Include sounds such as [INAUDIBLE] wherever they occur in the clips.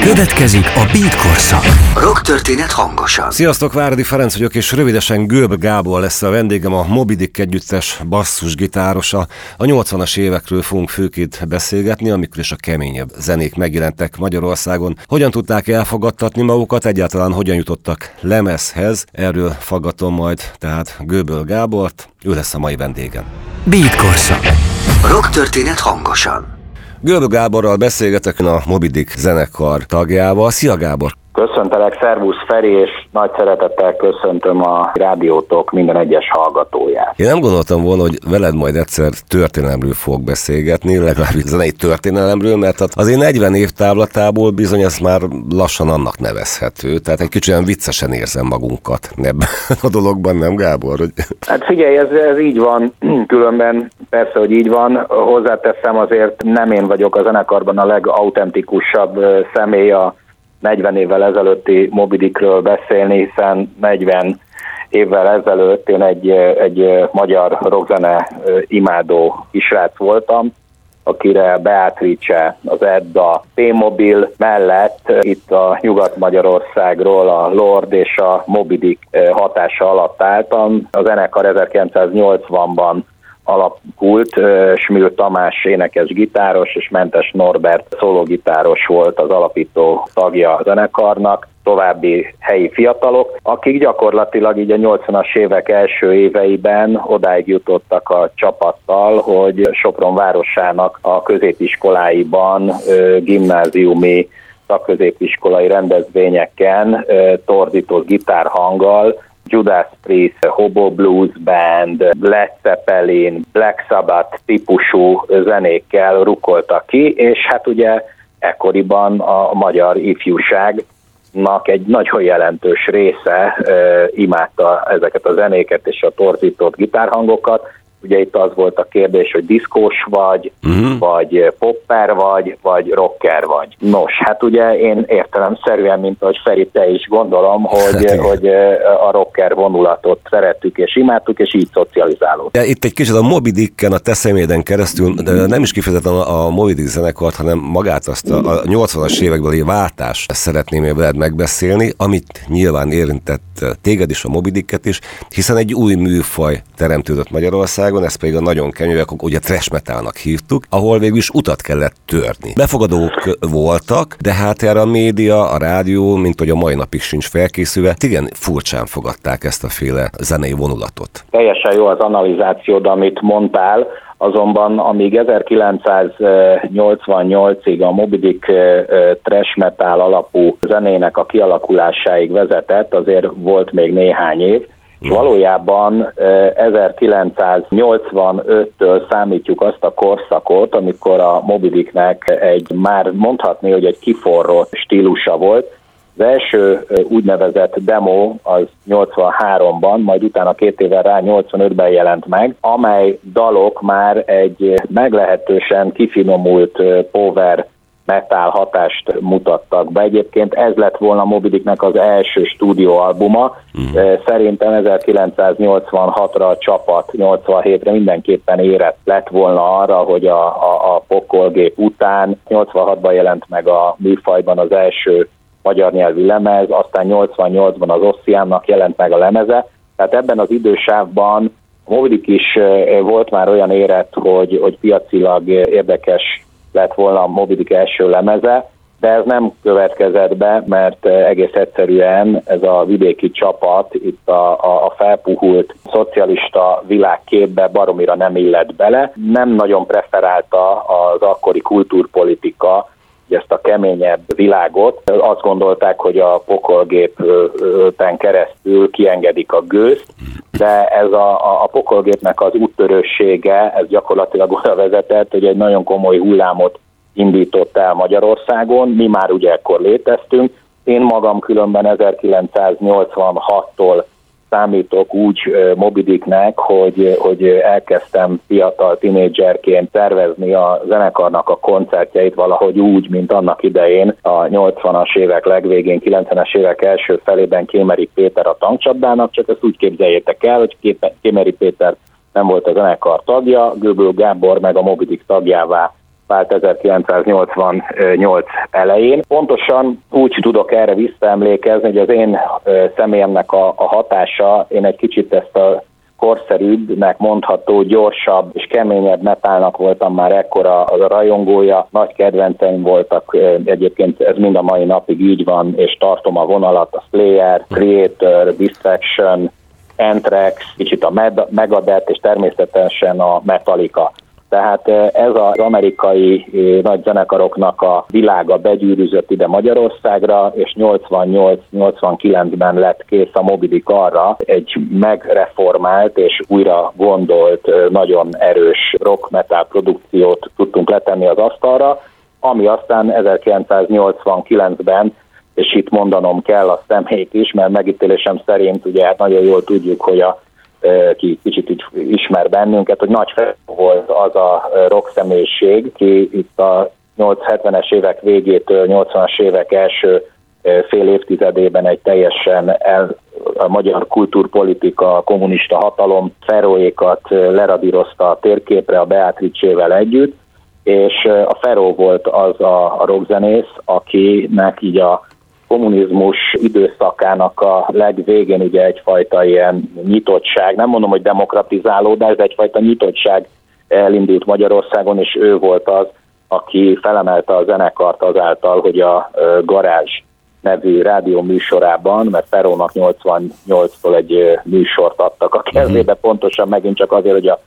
Következik a Beat korszak. Rock történet hangosan. Sziasztok, Váradi Ferenc vagyok, és rövidesen Gőb Gábor lesz a vendégem, a Mobidik együttes basszusgitárosa. A 80-as évekről fogunk főként beszélgetni, amikor is a keményebb zenék megjelentek Magyarországon. Hogyan tudták elfogadtatni magukat, egyáltalán hogyan jutottak lemezhez, erről faggatom majd tehát Gőböl Gábort, ő lesz a mai vendégem. Beat korszak. Rock történet hangosan. Görbö Gáborral beszélgetek a Mobidik zenekar tagjával. Szia Gábor! Köszöntelek, szervusz Feri, és nagy szeretettel köszöntöm a rádiótok minden egyes hallgatóját. Én nem gondoltam volna, hogy veled majd egyszer történelemről fog beszélgetni, legalábbis zenei történelemről, mert az én 40 év távlatából bizony ez már lassan annak nevezhető. Tehát egy kicsit olyan viccesen érzem magunkat ebben a dologban, nem Gábor? Hogy... Hát figyelj, ez, ez így van, [CLEARS THROAT] különben persze, hogy így van. Hozzáteszem azért nem én vagyok a zenekarban a legautentikusabb személy a 40 évvel ezelőtti Mobidikről beszélni, hiszen 40 évvel ezelőtt én egy, egy magyar rockzene imádó isrác voltam, akire Beatrice, az Edda, P-Mobil mellett itt a Nyugat-Magyarországról a Lord és a Mobidik hatása alatt álltam. A zenekar 1980-ban alakult. Smil Tamás énekes gitáros és Mentes Norbert szólógitáros volt az alapító tagja a zenekarnak további helyi fiatalok, akik gyakorlatilag így a 80-as évek első éveiben odáig jutottak a csapattal, hogy Sopron városának a középiskoláiban gimnáziumi szakközépiskolai rendezvényeken torzított gitárhanggal Judas Priest, Hobo Blues Band, Led Zeppelin, Black Sabbath típusú zenékkel rukoltak ki, és hát ugye ekkoriban a magyar ifjúságnak egy nagyon jelentős része imádta ezeket a zenéket és a torzított gitárhangokat, Ugye itt az volt a kérdés, hogy diszkós vagy, uh-huh. vagy popper vagy, vagy rocker vagy. Nos, hát ugye én értelemszerűen, mint ahogy Feri, te is gondolom, hogy, hát hogy a rocker vonulatot szerettük és imádtuk, és így szocializálódtunk. Itt egy kicsit a Moby Dicken, a te személyeden keresztül, de nem is kifejezetten a Moby Dick zenekart, hanem magát azt a, a 80-as évekbeli váltást szeretném veled megbeszélni, amit nyilván érintett téged is, a Moby Dicket is, hiszen egy új műfaj teremtődött Magyarország, Magyarországon, ez pedig a nagyon kemény, akkor ugye trash metalnak hívtuk, ahol végül is utat kellett törni. Befogadók voltak, de hát erre a média, a rádió, mint hogy a mai napig sincs felkészülve, igen furcsán fogadták ezt a féle zenei vonulatot. Teljesen jó az analizációd, amit mondtál, azonban amíg 1988-ig a Mobidik trash metal alapú zenének a kialakulásáig vezetett, azért volt még néhány év, valójában 1985-től számítjuk azt a korszakot, amikor a Mobidiknek egy már mondhatni, hogy egy kiforrott stílusa volt, az első úgynevezett demo az 83-ban, majd utána két évvel rá 85-ben jelent meg, amely dalok már egy meglehetősen kifinomult power metal hatást mutattak be. Egyébként ez lett volna Mobidiknek az első stúdióalbuma. Uh-huh. Szerintem 1986-ra a csapat, 87-re mindenképpen érett lett volna arra, hogy a, a, a pokolgép után 86-ban jelent meg a műfajban az első magyar nyelvű lemez, aztán 88-ban az Ossiánnak jelent meg a lemeze. Tehát ebben az idősávban Mobidik is volt már olyan érett, hogy, hogy piacilag érdekes lett volna a Mobidik első lemeze, de ez nem következett be, mert eh, egész egyszerűen ez a vidéki csapat itt a, a, a felpuhult szocialista világképbe baromira nem illett bele. Nem nagyon preferálta az akkori kultúrpolitika ezt a keményebb világot. Azt gondolták, hogy a pokolgépen keresztül kiengedik a gőzt, de ez a, a, pokolgépnek az úttörőssége, ez gyakorlatilag [LAUGHS] oda vezetett, hogy egy nagyon komoly hullámot indított el Magyarországon. Mi már ugye ekkor léteztünk. Én magam különben 1986-tól számítok úgy Mobidiknek, hogy, hogy elkezdtem fiatal tinédzserként tervezni a zenekarnak a koncertjeit valahogy úgy, mint annak idején a 80-as évek legvégén, 90-es évek első felében Kémeri Péter a tankcsapdának, csak ezt úgy képzeljétek el, hogy Kémeri Péter nem volt a zenekar tagja, Göböl Gábor meg a Mobidik tagjává vált 1988 elején. Pontosan úgy tudok erre visszaemlékezni, hogy az én személyemnek a, a hatása, én egy kicsit ezt a korszerűbbnek mondható, gyorsabb és keményebb metálnak voltam már ekkora a rajongója. Nagy kedvenceim voltak, egyébként ez mind a mai napig így van, és tartom a vonalat, a Slayer, Creator, Distraction, Anthrax, kicsit a Megadeth, és természetesen a Metallica. Tehát ez az amerikai nagy zenekaroknak a világa begyűrűzött ide Magyarországra, és 88-89-ben lett kész a Mobidik arra, egy megreformált és újra gondolt, nagyon erős rock metal produkciót tudtunk letenni az asztalra, ami aztán 1989-ben és itt mondanom kell a személyt is, mert megítélésem szerint ugye hát nagyon jól tudjuk, hogy a ki kicsit így ismer bennünket, hogy nagy volt az a rock személyiség, ki itt a 870-es évek végétől 80-as évek első fél évtizedében egy teljesen el, a magyar kultúrpolitika, a kommunista hatalom feróékat leradírozta a térképre a Beatrice-vel együtt, és a Feró volt az a, a rockzenész, akinek így a kommunizmus időszakának a legvégén ugye egyfajta ilyen nyitottság, nem mondom, hogy demokratizálódás, de egyfajta nyitottság elindult Magyarországon, és ő volt az, aki felemelte a zenekart azáltal, hogy a Garázs nevű rádió műsorában, mert Perónak 88-tól egy műsort adtak a kezébe, mhm. pontosan megint csak azért, hogy a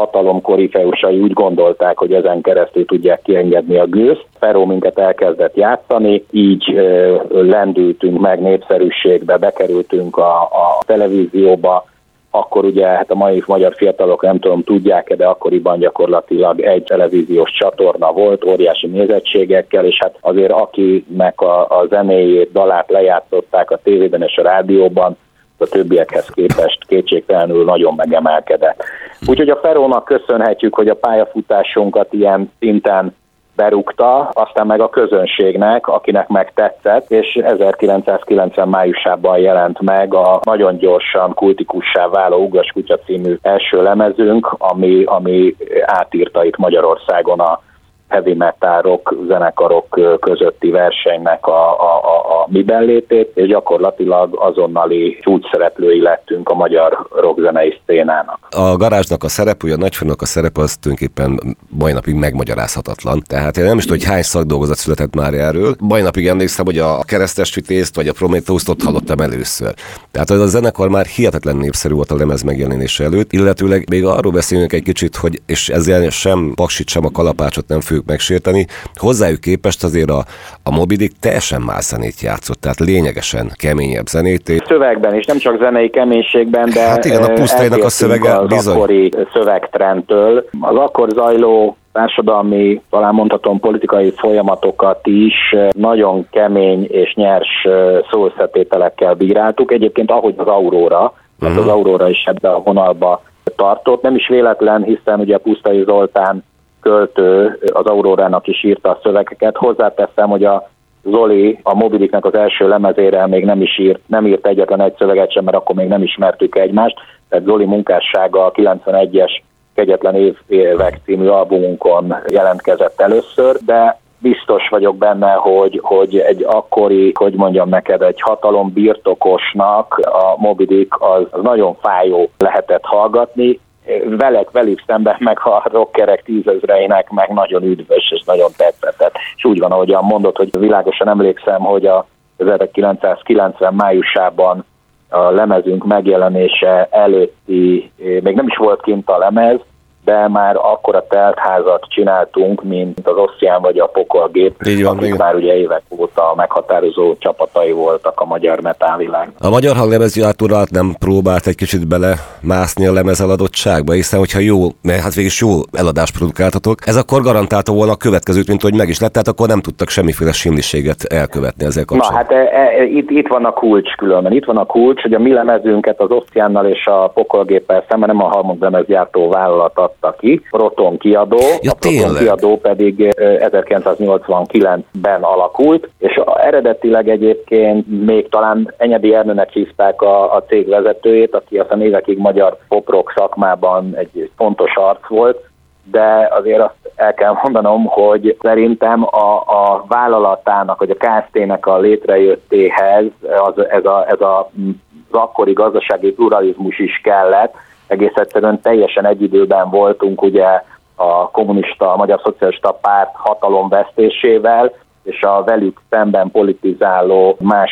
hatalom korifeusai úgy gondolták, hogy ezen keresztül tudják kiengedni a gőzt. Feró minket elkezdett játszani, így ö, lendültünk meg népszerűségbe, bekerültünk a, a televízióba, akkor ugye hát a mai magyar fiatalok nem tudom tudják-e, de akkoriban gyakorlatilag egy televíziós csatorna volt, óriási nézettségekkel, és hát azért akinek a, a zenéjét, dalát lejátszották a tévében és a rádióban, a többiekhez képest kétségtelenül nagyon megemelkedett. Úgyhogy a Ferónak köszönhetjük, hogy a pályafutásunkat ilyen szinten berúgta, aztán meg a közönségnek, akinek meg tetszett, és 1990 májusában jelent meg a nagyon gyorsan kultikussá váló Ugras Kutya című első lemezünk, ami, ami átírta itt Magyarországon a heavy metal rock zenekarok közötti versenynek a, a, a, a miben létét, és gyakorlatilag azonnali csúcsszereplői lettünk a magyar rockzenei szténának. A garázsnak a szerep, ugye a nagyfőnök a szerep az tulajdonképpen mai napig megmagyarázhatatlan. Tehát én nem is tudom, hogy hány szakdolgozat született már erről. Mai napig emlékszem, hogy a keresztes vitézt vagy a Prometheus-t ott hallottam először. Tehát az a zenekar már hihetetlen népszerű volt a lemez megjelenése előtt, illetőleg még arról beszélünk egy kicsit, hogy és ezzel sem paksit, sem a kalapácsot nem fogjuk megsérteni. Hozzájuk képest azért a, a Mobidik teljesen más zenét játszott, tehát lényegesen keményebb zenét. Szövegben is, nem csak zenei keménységben, de hát igen, a pusztainak a szövege az bizony. akkori szövegtrendtől. Az akkor zajló társadalmi, talán mondhatom politikai folyamatokat is nagyon kemény és nyers szószetételekkel bíráltuk. Egyébként ahogy az Aurora, uh-huh. az Aurora is ebbe a vonalba tartott. Nem is véletlen, hiszen ugye Pusztai Zoltán költő az Aurórának is írta a szövegeket. Hozzáteszem, hogy a Zoli a Mobiliknek az első lemezére még nem is írt, nem írt egyetlen egy szöveget sem, mert akkor még nem ismertük egymást. Tehát Zoli munkássága a 91-es Kegyetlen évek című albumunkon jelentkezett először, de biztos vagyok benne, hogy, hogy egy akkori, hogy mondjam neked, egy hatalom birtokosnak a Mobidik az, az nagyon fájó lehetett hallgatni, velek, velük szemben meg a rockerek tízezreinek meg nagyon üdvös és nagyon tetszett. És úgy van, ahogyan mondod, hogy világosan emlékszem, hogy a 1990 májusában a lemezünk megjelenése előtti, még nem is volt kint a lemez, de már akkora teltházat csináltunk, mint az Osztyán vagy a Pokolgép, Így van, akik igen. már ugye évek óta meghatározó csapatai voltak a magyar metálvilág. A magyar hanglemezgyártórat nem próbált egy kicsit bele mászni a lemezeladottságba, hiszen hogyha jó, mert hát végig jó eladást produkáltatok, ez akkor garantálta volna a következőt, mint hogy meg is lett, tehát akkor nem tudtak semmiféle simliséget elkövetni ezzel Na kapcsolatban. hát e, e, itt, itt van a kulcs különben. Itt van a kulcs, hogy a mi lemezünket az Osztiánnal és a Pokolgéppel szemben nem a Harmon lemezgyártó vállalat adta ki, Proton kiadó, Ja, a Proton tényleg? kiadó pedig e, 1989-ben alakult, és eredetileg egyébként még talán Enyedi Ernőnek hívták a, a cég vezetőjét, aki aztán évekig magyar poprock szakmában egy fontos arc volt, de azért azt el kell mondanom, hogy szerintem a, a vállalatának, vagy a KST-nek a létrejöttéhez az, ez, a, ez a, az akkori gazdasági pluralizmus is kellett. Egész egyszerűen teljesen egy időben voltunk ugye a kommunista, a Magyar Szocialista Párt hatalomvesztésével, és a velük szemben politizáló, más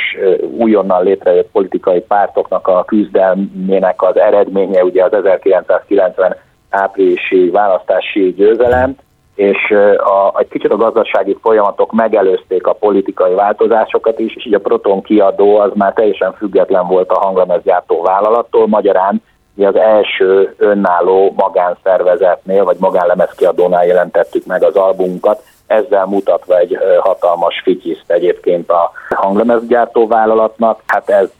újonnan létrejött politikai pártoknak a küzdelmének az eredménye ugye az 1990 áprilisi választási győzelem, és a, egy kicsit a gazdasági folyamatok megelőzték a politikai változásokat is, és így a Proton kiadó az már teljesen független volt a hanglemezgyártó vállalattól, magyarán az első önálló magánszervezetnél, vagy magánlemezkiadónál jelentettük meg az albumunkat, ezzel mutatva egy hatalmas fityiszt egyébként a hanglemezgyártó vállalatnak. Hát ez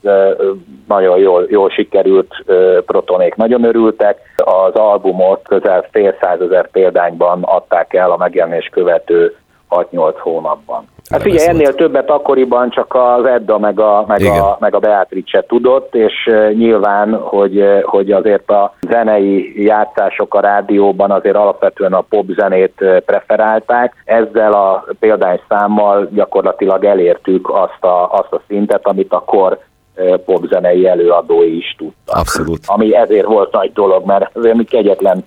nagyon jól, jól sikerült, protonék nagyon örültek. Az albumot közel fél százezer példányban adták el a megjelenés követő 6-8 hónapban. Hát szólt. ennél többet akkoriban csak az Edda meg a, meg Igen. a, meg a Beatrice tudott, és nyilván, hogy, hogy azért a zenei játszások a rádióban azért alapvetően a popzenét eh, preferálták. Ezzel a példányszámmal gyakorlatilag elértük azt a, azt a szintet, amit akkor popzenei előadói is tudtak. Abszolút. Ami ezért volt nagy dolog, mert azért mi kegyetlen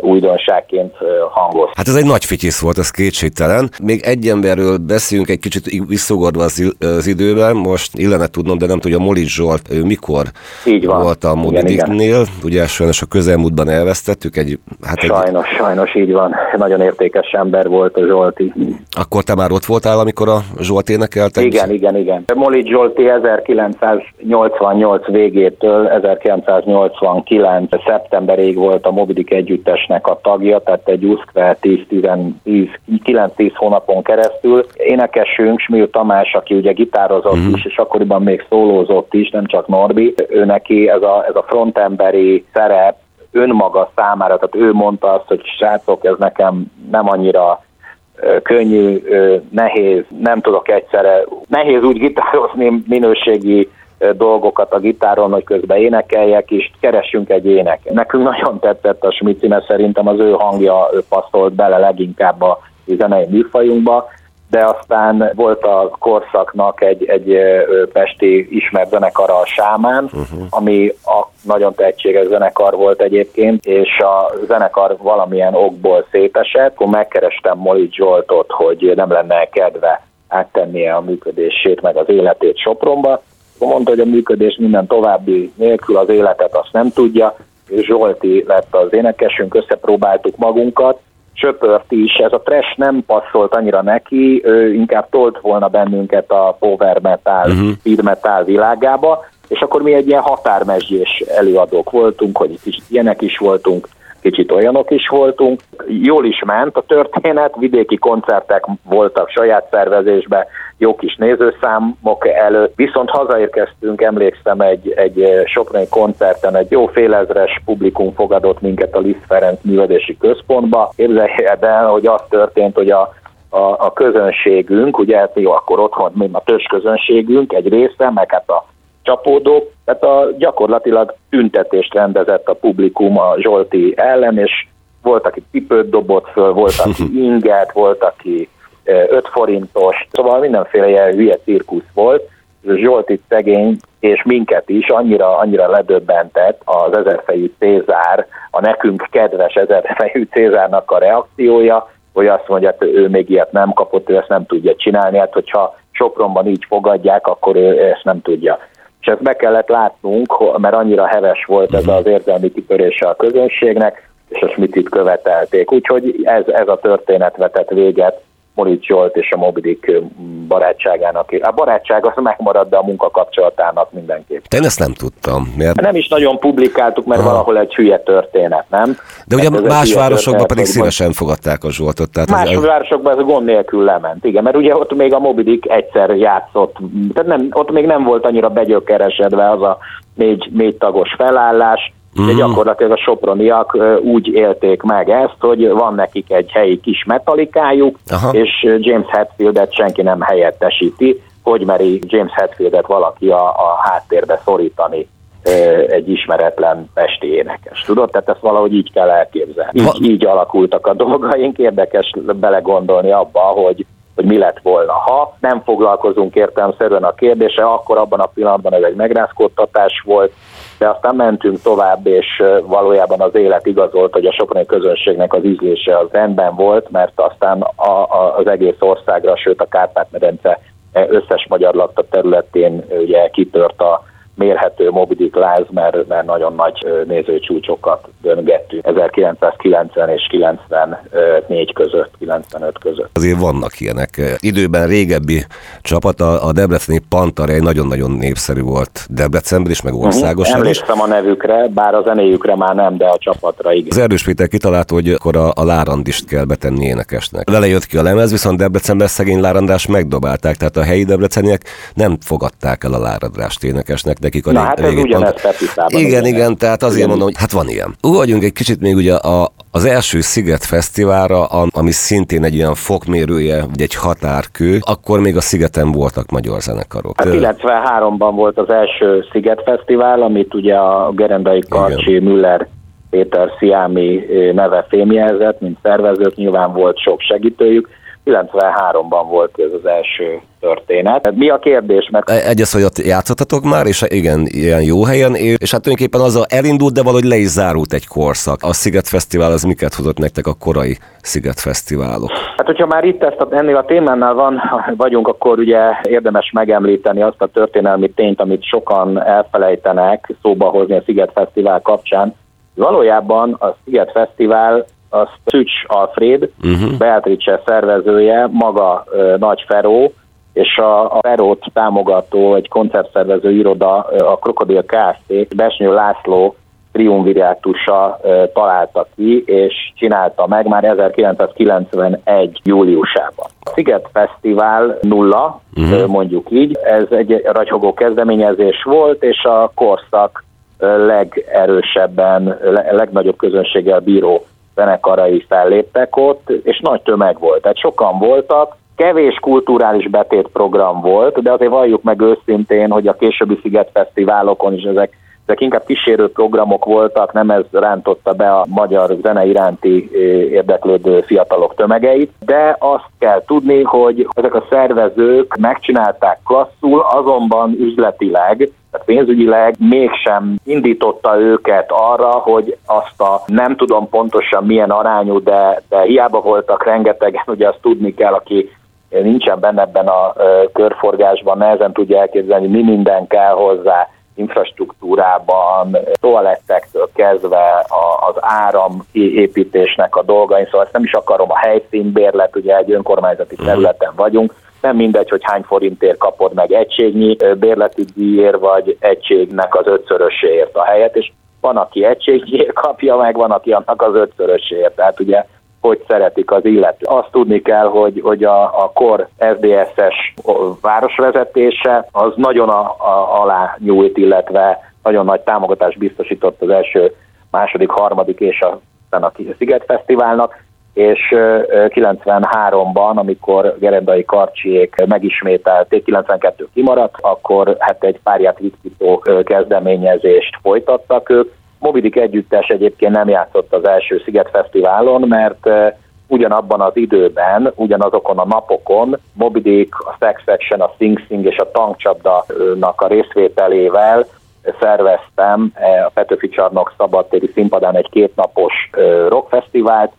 újdonságként hangoztunk. Hát ez egy nagy fityisz volt, ez kétségtelen. Még egy emberről beszéljünk egy kicsit visszogorva az, az időben, most illene tudnom, de nem tudja, Molic Zsolt, ő mikor Így van. volt a. Modidiknél, ugye sajnos a közelmúltban elvesztettük, egy, hát egy, Sajnos, sajnos így van. Nagyon értékes ember volt a Zsolti. akkor te már ott voltál, amikor a Zsolt énekelte? Igen, igen, igen. Molic Zsolti 1988 végétől 1989 szeptemberig volt a Mobidik együttesnek a tagja, tehát egy uszkve 9-10 hónapon keresztül. Énekesünk, Smil Tamás, aki ugye gitározott uh-huh. is, és akkoriban még szólózott is, nem csak Norbi, ő neki ez a, ez a frontemberi szerep önmaga számára, tehát ő mondta azt, hogy srácok, ez nekem nem annyira könnyű, nehéz, nem tudok egyszerre, nehéz úgy gitározni minőségi dolgokat a gitáron, hogy közben énekeljek, és keressünk egy ének. Nekünk nagyon tetszett a Smici, mert szerintem az ő hangja ő passzolt bele leginkább a zenei műfajunkba, de aztán volt a korszaknak egy, egy pesti ismert zenekara a Sámán, uh-huh. ami a nagyon tehetséges zenekar volt egyébként, és a zenekar valamilyen okból szétesett, akkor megkerestem Moli Zsoltot, hogy nem lenne kedve áttennie a működését, meg az életét Sopronba. Mondta, hogy a működés minden további nélkül az életet azt nem tudja, és Zsolti lett az énekesünk, összepróbáltuk magunkat, söpört is, ez a trash nem passzolt annyira neki, ő inkább tolt volna bennünket a power metal, uh-huh. speed metal világába, és akkor mi egy ilyen határmesdjés előadók voltunk, hogy kicsit ilyenek is voltunk, kicsit olyanok is voltunk. Jól is ment a történet, vidéki koncertek voltak saját szervezésben, jó kis nézőszámok előtt, viszont hazaérkeztünk, emlékszem egy, egy Sopronai koncerten, egy jó félezres publikum fogadott minket a Liszt Ferenc művelési központba. Képzeljed el, hogy az történt, hogy a a, a közönségünk, ugye hát jó, akkor otthon még a törzs közönségünk egy része, meg hát a csapódók, tehát a, gyakorlatilag tüntetést rendezett a publikum a Zsolti ellen, és volt, aki cipőt dobott föl, volt, aki [LAUGHS] inget, volt, aki 5 forintos, szóval mindenféle ilyen hülye cirkusz volt, Zsolti szegény és minket is annyira, annyira ledöbbentett az ezerfejű Cézár, a nekünk kedves ezerfejű Cézárnak a reakciója, hogy azt mondja, hogy ő még ilyet nem kapott, ő ezt nem tudja csinálni, hát hogyha Sopronban így fogadják, akkor ő ezt nem tudja. És ezt be kellett látnunk, mert annyira heves volt ez az érzelmi kitörése a közönségnek, és a Schmidtit követelték. Úgyhogy ez, ez a történet vetett véget Moritz Zsolt és a Mobidik barátságának. A barátság az megmaradt, de a munkakapcsolatának mindenképp. Én ezt nem tudtam. Miért? Nem is nagyon publikáltuk, mert Aha. valahol egy hülye történet, nem? De ugye ez más városokban pedig szívesen fogadták a Zsoltot. Tehát más az... városokban ez gond nélkül lement, igen, mert ugye ott még a Mobidik egyszer játszott, tehát nem, ott még nem volt annyira begyökeresedve az a négy, négy tagos felállás, de mhm. gyakorlatilag a soproniak úgy élték meg ezt, hogy van nekik egy helyi kis metalikájuk, Aha. és James Hetfieldet senki nem helyettesíti, hogy meri James Hetfieldet valaki a, a háttérbe szorítani egy ismeretlen pesti énekes. Tudod? Tehát ezt valahogy így kell elképzelni. Így, így alakultak a dolgaink, érdekes belegondolni abba, hogy hogy mi lett volna. Ha nem foglalkozunk értelmszerűen a kérdése, akkor abban a pillanatban ez egy megrázkódtatás volt, de aztán mentünk tovább, és valójában az élet igazolt, hogy a soproni közönségnek az ízlése az rendben volt, mert aztán a, a, az egész országra, sőt a Kárpát-medence összes magyar lakta területén ugye kitört a mérhető Mobidik láz, mert, mert nagyon nagy nézőcsúcsokat döngettünk 1990 és 94 között, 95 között. Azért vannak ilyenek. Időben régebbi csapat, a Debreceni Pantarej nagyon-nagyon népszerű volt Debrecenben is, meg mhm. országosan uh-huh. Emlékszem a nevükre, bár a zenéjükre már nem, de a csapatra igen. Az Erdős Péter kitalálta, hogy akkor a, a Lárandist kell betenni énekesnek. Vele jött ki a lemez, viszont Debrecenben szegény Lárandás megdobálták, tehát a helyi debreceniek nem fogadták el a Lárandrást énekesnek, nekik a Na, hát ez ugyanez Igen, igen, igen, tehát azért igen. mondom, hogy hát van ilyen. Ugorjunk egy kicsit még ugye a, az első Sziget Fesztiválra, ami szintén egy ilyen fokmérője, vagy egy határkő, akkor még a Szigeten voltak magyar zenekarok. Hát 93-ban volt az első Sziget Fesztivál, amit ugye a Gerendai Karcsi Igen. Müller Péter Sziámi neve fémjelzett, mint szervezők, nyilván volt sok segítőjük, 93-ban volt ez az első történet. Mi a kérdés? Mert... E, Egyes, hogy ott játszottatok már, és igen, ilyen jó helyen, és hát tulajdonképpen az a elindult, de valahogy le is zárult egy korszak. A Sziget Fesztivál az miket hozott nektek a korai Sziget Fesztiválok? Hát, hogyha már itt ezt a, ennél a témánál van, vagyunk, akkor ugye érdemes megemlíteni azt a történelmi tényt, amit sokan elfelejtenek szóba hozni a Sziget Fesztivál kapcsán. Valójában a Sziget Fesztivál azt Szücs Alfred, uh-huh. Beatrice szervezője, maga Nagy Feró, és a, a Ferót támogató egy koncertszervező iroda, a Krokodil Kft. Besnyő László triumvirátusa találta ki, és csinálta meg már 1991. júliusában. A Sziget Fesztivál nulla, uh-huh. mondjuk így, ez egy ragyogó kezdeményezés volt, és a korszak legerősebben, legnagyobb közönséggel bíró zenekarai felléptek ott, és nagy tömeg volt. Tehát sokan voltak, kevés kulturális betétprogram volt, de azért valljuk meg őszintén, hogy a későbbi Szigetfesztiválokon is ezek ezek inkább kísérő programok voltak, nem ez rántotta be a magyar zene iránti érdeklődő fiatalok tömegeit, de azt kell tudni, hogy ezek a szervezők megcsinálták klasszul, azonban üzletileg tehát pénzügyileg mégsem indította őket arra, hogy azt a nem tudom pontosan milyen arányú, de, de hiába voltak rengetegen, ugye azt tudni kell, aki nincsen benne ebben a körforgásban, nehezen tudja elképzelni, mi minden kell hozzá, infrastruktúrában, toalettektől kezdve az áram építésnek a dolgain, szóval ezt nem is akarom a helyszínbérlet, ugye egy önkormányzati mhm. területen vagyunk, nem mindegy, hogy hány forintért kapod meg egységnyi bérleti díjért, vagy egységnek az ötszöröséért a helyet, és van, aki egységnyért kapja meg, van, aki annak az ötszöröséért. Tehát ugye hogy szeretik az illető. Azt tudni kell, hogy, hogy a, a kor FDSS városvezetése az nagyon a, a, alá nyújt, illetve nagyon nagy támogatást biztosított az első, második, harmadik és aztán a Sziget Fesztiválnak, és 93-ban, amikor Gerendai Karcsiék megismételték, 92 kimaradt, akkor hát egy párját ritkító kezdeményezést folytattak ők, Mobidik együttes egyébként nem játszott az első Sziget Fesztiválon, mert ugyanabban az időben, ugyanazokon a napokon Mobidik, a Sex Section, a Sing Sing és a Tankcsapda-nak a részvételével szerveztem a Petőfi Csarnok szabadtéri színpadán egy kétnapos rockfesztivált,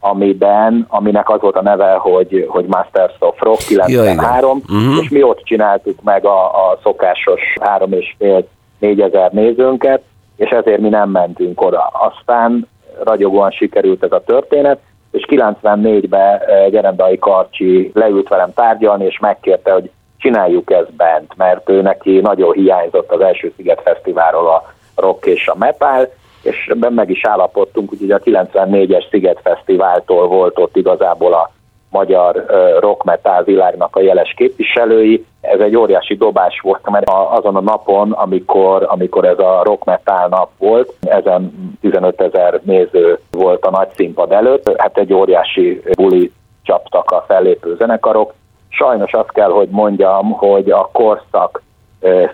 amiben, aminek az volt a neve, hogy, hogy Masters of Rock 93, ja, uh-huh. és mi ott csináltuk meg a, a szokásos három és fél négyezer nézőnket, és ezért mi nem mentünk oda. Aztán ragyogóan sikerült ez a történet, és 94-ben Gerendai Karcsi leült velem tárgyalni, és megkérte, hogy csináljuk ezt bent, mert ő neki nagyon hiányzott az első Sziget Fesztiválról a rock és a metal, és ebben meg is állapodtunk, úgyhogy a 94-es Sziget Fesztiváltól volt ott igazából a magyar rock metal világnak a jeles képviselői. Ez egy óriási dobás volt, mert azon a napon, amikor, amikor ez a rock metal nap volt, ezen 15 ezer néző volt a nagy színpad előtt, hát egy óriási buli csaptak a fellépő zenekarok. Sajnos azt kell, hogy mondjam, hogy a korszak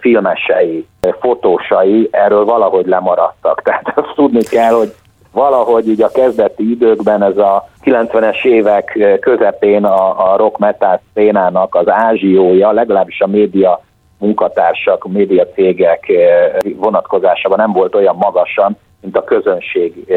filmesei, fotósai erről valahogy lemaradtak. [LAUGHS] Tehát azt tudni kell, hogy valahogy így a kezdeti időkben ez a 90-es évek közepén a, a rock metal szénának az ázsiója, legalábbis a média munkatársak, média cégek vonatkozásában nem volt olyan magasan, mint a közönség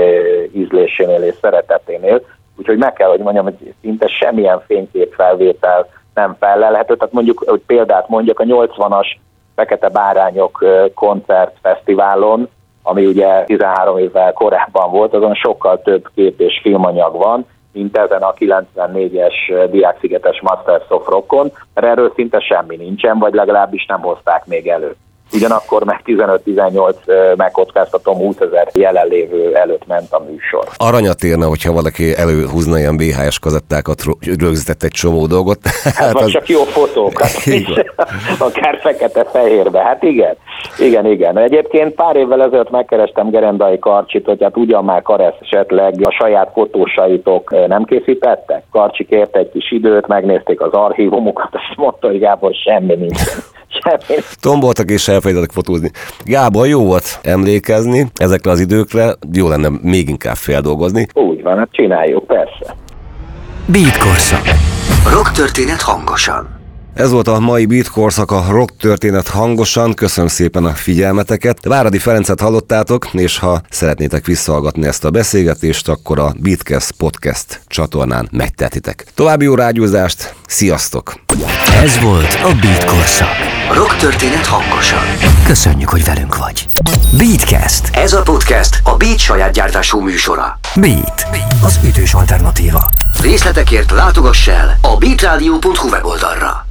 ízlésénél és szereteténél. Úgyhogy meg kell, hogy mondjam, hogy szinte semmilyen fényképfelvétel nem felelhető. Tehát mondjuk, hogy példát mondjak, a 80-as Fekete Bárányok koncertfesztiválon, ami ugye 13 évvel korábban volt, azon sokkal több kép és filmanyag van, mint ezen a 94-es Diákszigetes Masters of Rockon, mert erről szinte semmi nincsen, vagy legalábbis nem hozták még elő. Ugyanakkor meg 15-18 megkockáztatom 20 ezer jelenlévő előtt ment a műsor. Aranyat érne, hogyha valaki előhúzna ilyen VHS kazettákat, rögzített egy csomó dolgot. [LAUGHS] Hát, hát vagy az... csak jó fotókat [LAUGHS] [LAUGHS] akár fekete-fehérbe. Hát igen, igen, igen. Egyébként pár évvel ezelőtt megkerestem Gerendai Karcsit, hogy hát ugyan már Karesz esetleg a saját fotósaitok nem készítettek. Karcsi kért egy kis időt, megnézték az archívumokat, és mondta, hogy Gábor semmi nincs semmi. Tomboltak és elfelejtettek fotózni. Gábor, jó volt emlékezni ezekre az időkre, jó lenne még inkább feldolgozni. Úgy van, hát csináljuk, persze. Beat Korszak. Rock történet hangosan. Ez volt a mai Beat korszak a rock történet hangosan. Köszönöm szépen a figyelmeteket. Váradi Ferencet hallottátok, és ha szeretnétek visszahallgatni ezt a beszélgetést, akkor a Beatcast podcast csatornán megtehetitek. További jó rágyúzást, sziasztok! Ez volt a Beat korszak. Rock történet hangosan. Köszönjük, hogy velünk vagy. Beatcast. Ez a podcast a Beat saját gyártású műsora. Beat. Az ütős alternatíva. Részletekért látogass el a beatradio.hu weboldalra.